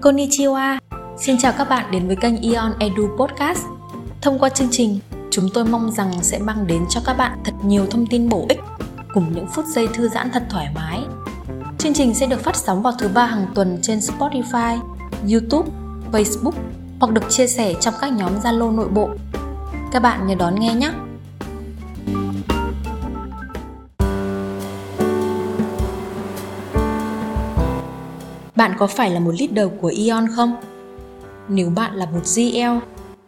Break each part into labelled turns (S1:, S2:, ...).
S1: Konnichiwa, xin chào các bạn đến với kênh Ion Edu Podcast. Thông qua chương trình, chúng tôi mong rằng sẽ mang đến cho các bạn thật nhiều thông tin bổ ích cùng những phút giây thư giãn thật thoải mái. Chương trình sẽ được phát sóng vào thứ ba hàng tuần trên Spotify, YouTube, Facebook hoặc được chia sẻ trong các nhóm Zalo nội bộ. Các bạn nhớ đón nghe nhé! Bạn có phải là một leader của e Ion không? Nếu bạn là một GL,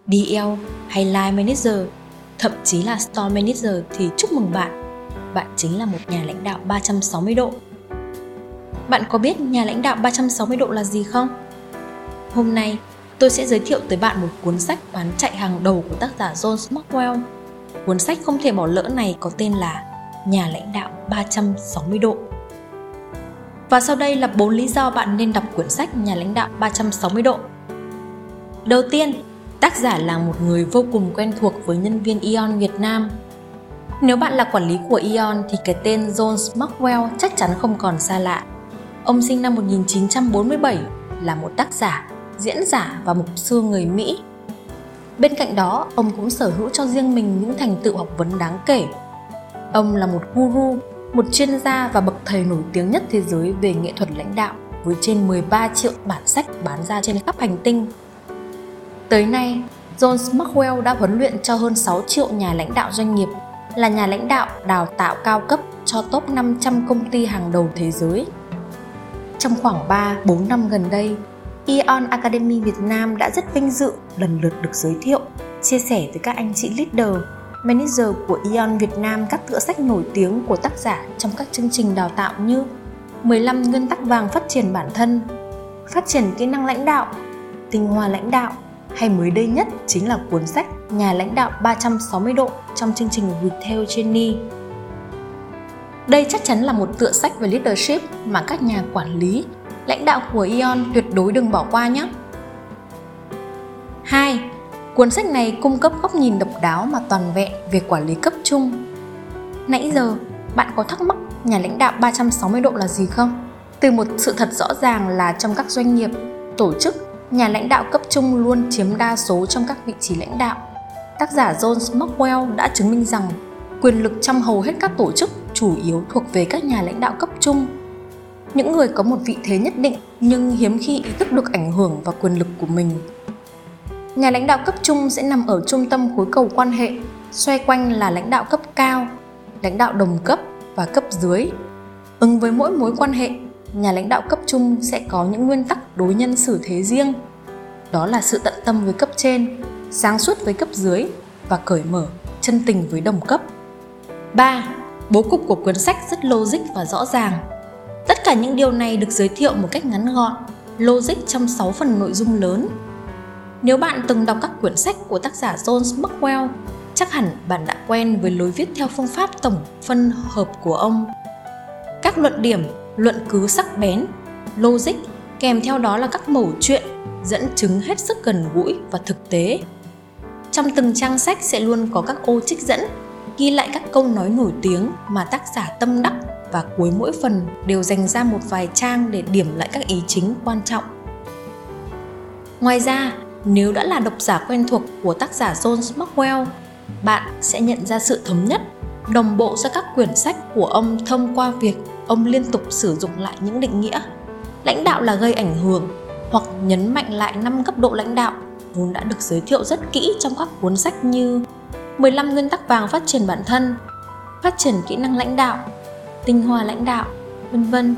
S1: DL hay Line Manager, thậm chí là Store Manager thì chúc mừng bạn. Bạn chính là một nhà lãnh đạo 360 độ. Bạn có biết nhà lãnh đạo 360 độ là gì không? Hôm nay, tôi sẽ giới thiệu tới bạn một cuốn sách bán chạy hàng đầu của tác giả John Maxwell. Cuốn sách không thể bỏ lỡ này có tên là Nhà lãnh đạo 360 độ. Và sau đây là 4 lý do bạn nên đọc quyển sách Nhà lãnh đạo 360 độ. Đầu tiên, tác giả là một người vô cùng quen thuộc với nhân viên Ion Việt Nam. Nếu bạn là quản lý của Ion thì cái tên John Maxwell chắc chắn không còn xa lạ. Ông sinh năm 1947, là một tác giả, diễn giả và mục sư người Mỹ. Bên cạnh đó, ông cũng sở hữu cho riêng mình những thành tựu học vấn đáng kể. Ông là một guru một chuyên gia và bậc thầy nổi tiếng nhất thế giới về nghệ thuật lãnh đạo với trên 13 triệu bản sách bán ra trên khắp hành tinh. Tới nay, John Maxwell đã huấn luyện cho hơn 6 triệu nhà lãnh đạo doanh nghiệp, là nhà lãnh đạo đào tạo cao cấp cho top 500 công ty hàng đầu thế giới. Trong khoảng 3-4 năm gần đây, Eon Academy Việt Nam đã rất vinh dự lần lượt được giới thiệu, chia sẻ với các anh chị leader manager của Ion Việt Nam các tựa sách nổi tiếng của tác giả trong các chương trình đào tạo như 15 nguyên tắc vàng phát triển bản thân, phát triển kỹ năng lãnh đạo, tinh hoa lãnh đạo hay mới đây nhất chính là cuốn sách Nhà lãnh đạo 360 độ trong chương trình Retail Journey. Đây chắc chắn là một tựa sách về leadership mà các nhà quản lý, lãnh đạo của Ion tuyệt đối đừng bỏ qua nhé. 2. Cuốn sách này cung cấp góc nhìn độc đáo mà toàn vẹn về quản lý cấp trung. Nãy giờ, bạn có thắc mắc nhà lãnh đạo 360 độ là gì không? Từ một sự thật rõ ràng là trong các doanh nghiệp, tổ chức, nhà lãnh đạo cấp trung luôn chiếm đa số trong các vị trí lãnh đạo. Tác giả John Maxwell đã chứng minh rằng quyền lực trong hầu hết các tổ chức chủ yếu thuộc về các nhà lãnh đạo cấp trung. Những người có một vị thế nhất định nhưng hiếm khi ý thức được ảnh hưởng và quyền lực của mình Nhà lãnh đạo cấp trung sẽ nằm ở trung tâm khối cầu quan hệ, xoay quanh là lãnh đạo cấp cao, lãnh đạo đồng cấp và cấp dưới. Ứng với mỗi mối quan hệ, nhà lãnh đạo cấp trung sẽ có những nguyên tắc đối nhân xử thế riêng. Đó là sự tận tâm với cấp trên, sáng suốt với cấp dưới và cởi mở, chân tình với đồng cấp. 3. Bố cục của cuốn sách rất logic và rõ ràng. Tất cả những điều này được giới thiệu một cách ngắn gọn, logic trong 6 phần nội dung lớn nếu bạn từng đọc các quyển sách của tác giả John Maxwell, chắc hẳn bạn đã quen với lối viết theo phương pháp tổng phân hợp của ông. Các luận điểm, luận cứ sắc bén, logic, kèm theo đó là các mẩu chuyện, dẫn chứng hết sức gần gũi và thực tế. Trong từng trang sách sẽ luôn có các ô trích dẫn, ghi lại các câu nói nổi tiếng mà tác giả tâm đắc và cuối mỗi phần đều dành ra một vài trang để điểm lại các ý chính quan trọng. Ngoài ra, nếu đã là độc giả quen thuộc của tác giả John Maxwell, bạn sẽ nhận ra sự thống nhất, đồng bộ giữa các quyển sách của ông thông qua việc ông liên tục sử dụng lại những định nghĩa. Lãnh đạo là gây ảnh hưởng hoặc nhấn mạnh lại năm cấp độ lãnh đạo vốn đã được giới thiệu rất kỹ trong các cuốn sách như 15 nguyên tắc vàng phát triển bản thân, phát triển kỹ năng lãnh đạo, tinh hoa lãnh đạo, vân vân.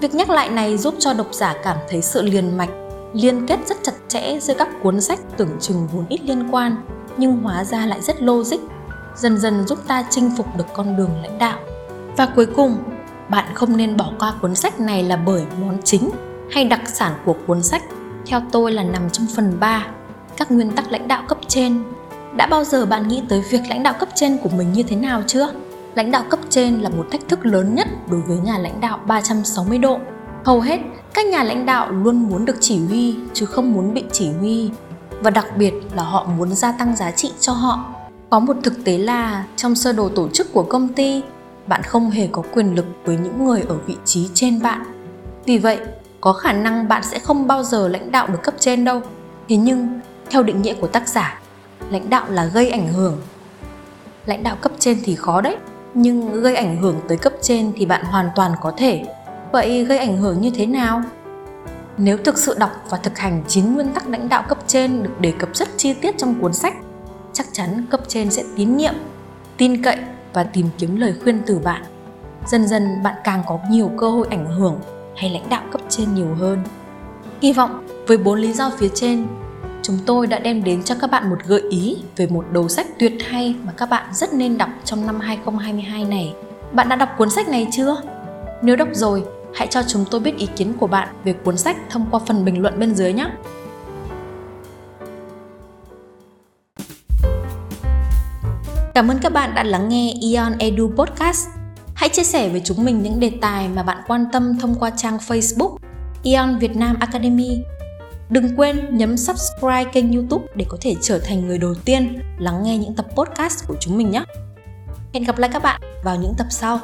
S1: Việc nhắc lại này giúp cho độc giả cảm thấy sự liền mạch liên kết rất chặt chẽ giữa các cuốn sách tưởng chừng vốn ít liên quan, nhưng hóa ra lại rất logic, dần dần giúp ta chinh phục được con đường lãnh đạo. Và cuối cùng, bạn không nên bỏ qua cuốn sách này là bởi món chính hay đặc sản của cuốn sách. Theo tôi là nằm trong phần 3 các nguyên tắc lãnh đạo cấp trên. Đã bao giờ bạn nghĩ tới việc lãnh đạo cấp trên của mình như thế nào chưa? Lãnh đạo cấp trên là một thách thức lớn nhất đối với nhà lãnh đạo 360 độ hầu hết, các nhà lãnh đạo luôn muốn được chỉ huy, chứ không muốn bị chỉ huy. Và đặc biệt là họ muốn gia tăng giá trị cho họ. Có một thực tế là, trong sơ đồ tổ chức của công ty, bạn không hề có quyền lực với những người ở vị trí trên bạn. Vì vậy, có khả năng bạn sẽ không bao giờ lãnh đạo được cấp trên đâu. Thế nhưng, theo định nghĩa của tác giả, lãnh đạo là gây ảnh hưởng. Lãnh đạo cấp trên thì khó đấy, nhưng gây ảnh hưởng tới cấp trên thì bạn hoàn toàn có thể vậy gây ảnh hưởng như thế nào nếu thực sự đọc và thực hành 9 nguyên tắc lãnh đạo cấp trên được đề cập rất chi tiết trong cuốn sách, chắc chắn cấp trên sẽ tín nhiệm, tin cậy và tìm kiếm lời khuyên từ bạn. Dần dần bạn càng có nhiều cơ hội ảnh hưởng hay lãnh đạo cấp trên nhiều hơn. Hy vọng với bốn lý do phía trên, chúng tôi đã đem đến cho các bạn một gợi ý về một đầu sách tuyệt hay mà các bạn rất nên đọc trong năm 2022 này. Bạn đã đọc cuốn sách này chưa? Nếu đọc rồi, hãy cho chúng tôi biết ý kiến của bạn về cuốn sách thông qua phần bình luận bên dưới nhé. Cảm ơn các bạn đã lắng nghe Ion Edu Podcast. Hãy chia sẻ với chúng mình những đề tài mà bạn quan tâm thông qua trang Facebook Ion Việt Nam Academy. Đừng quên nhấn subscribe kênh YouTube để có thể trở thành người đầu tiên lắng nghe những tập podcast của chúng mình nhé. Hẹn gặp lại các bạn vào những tập sau.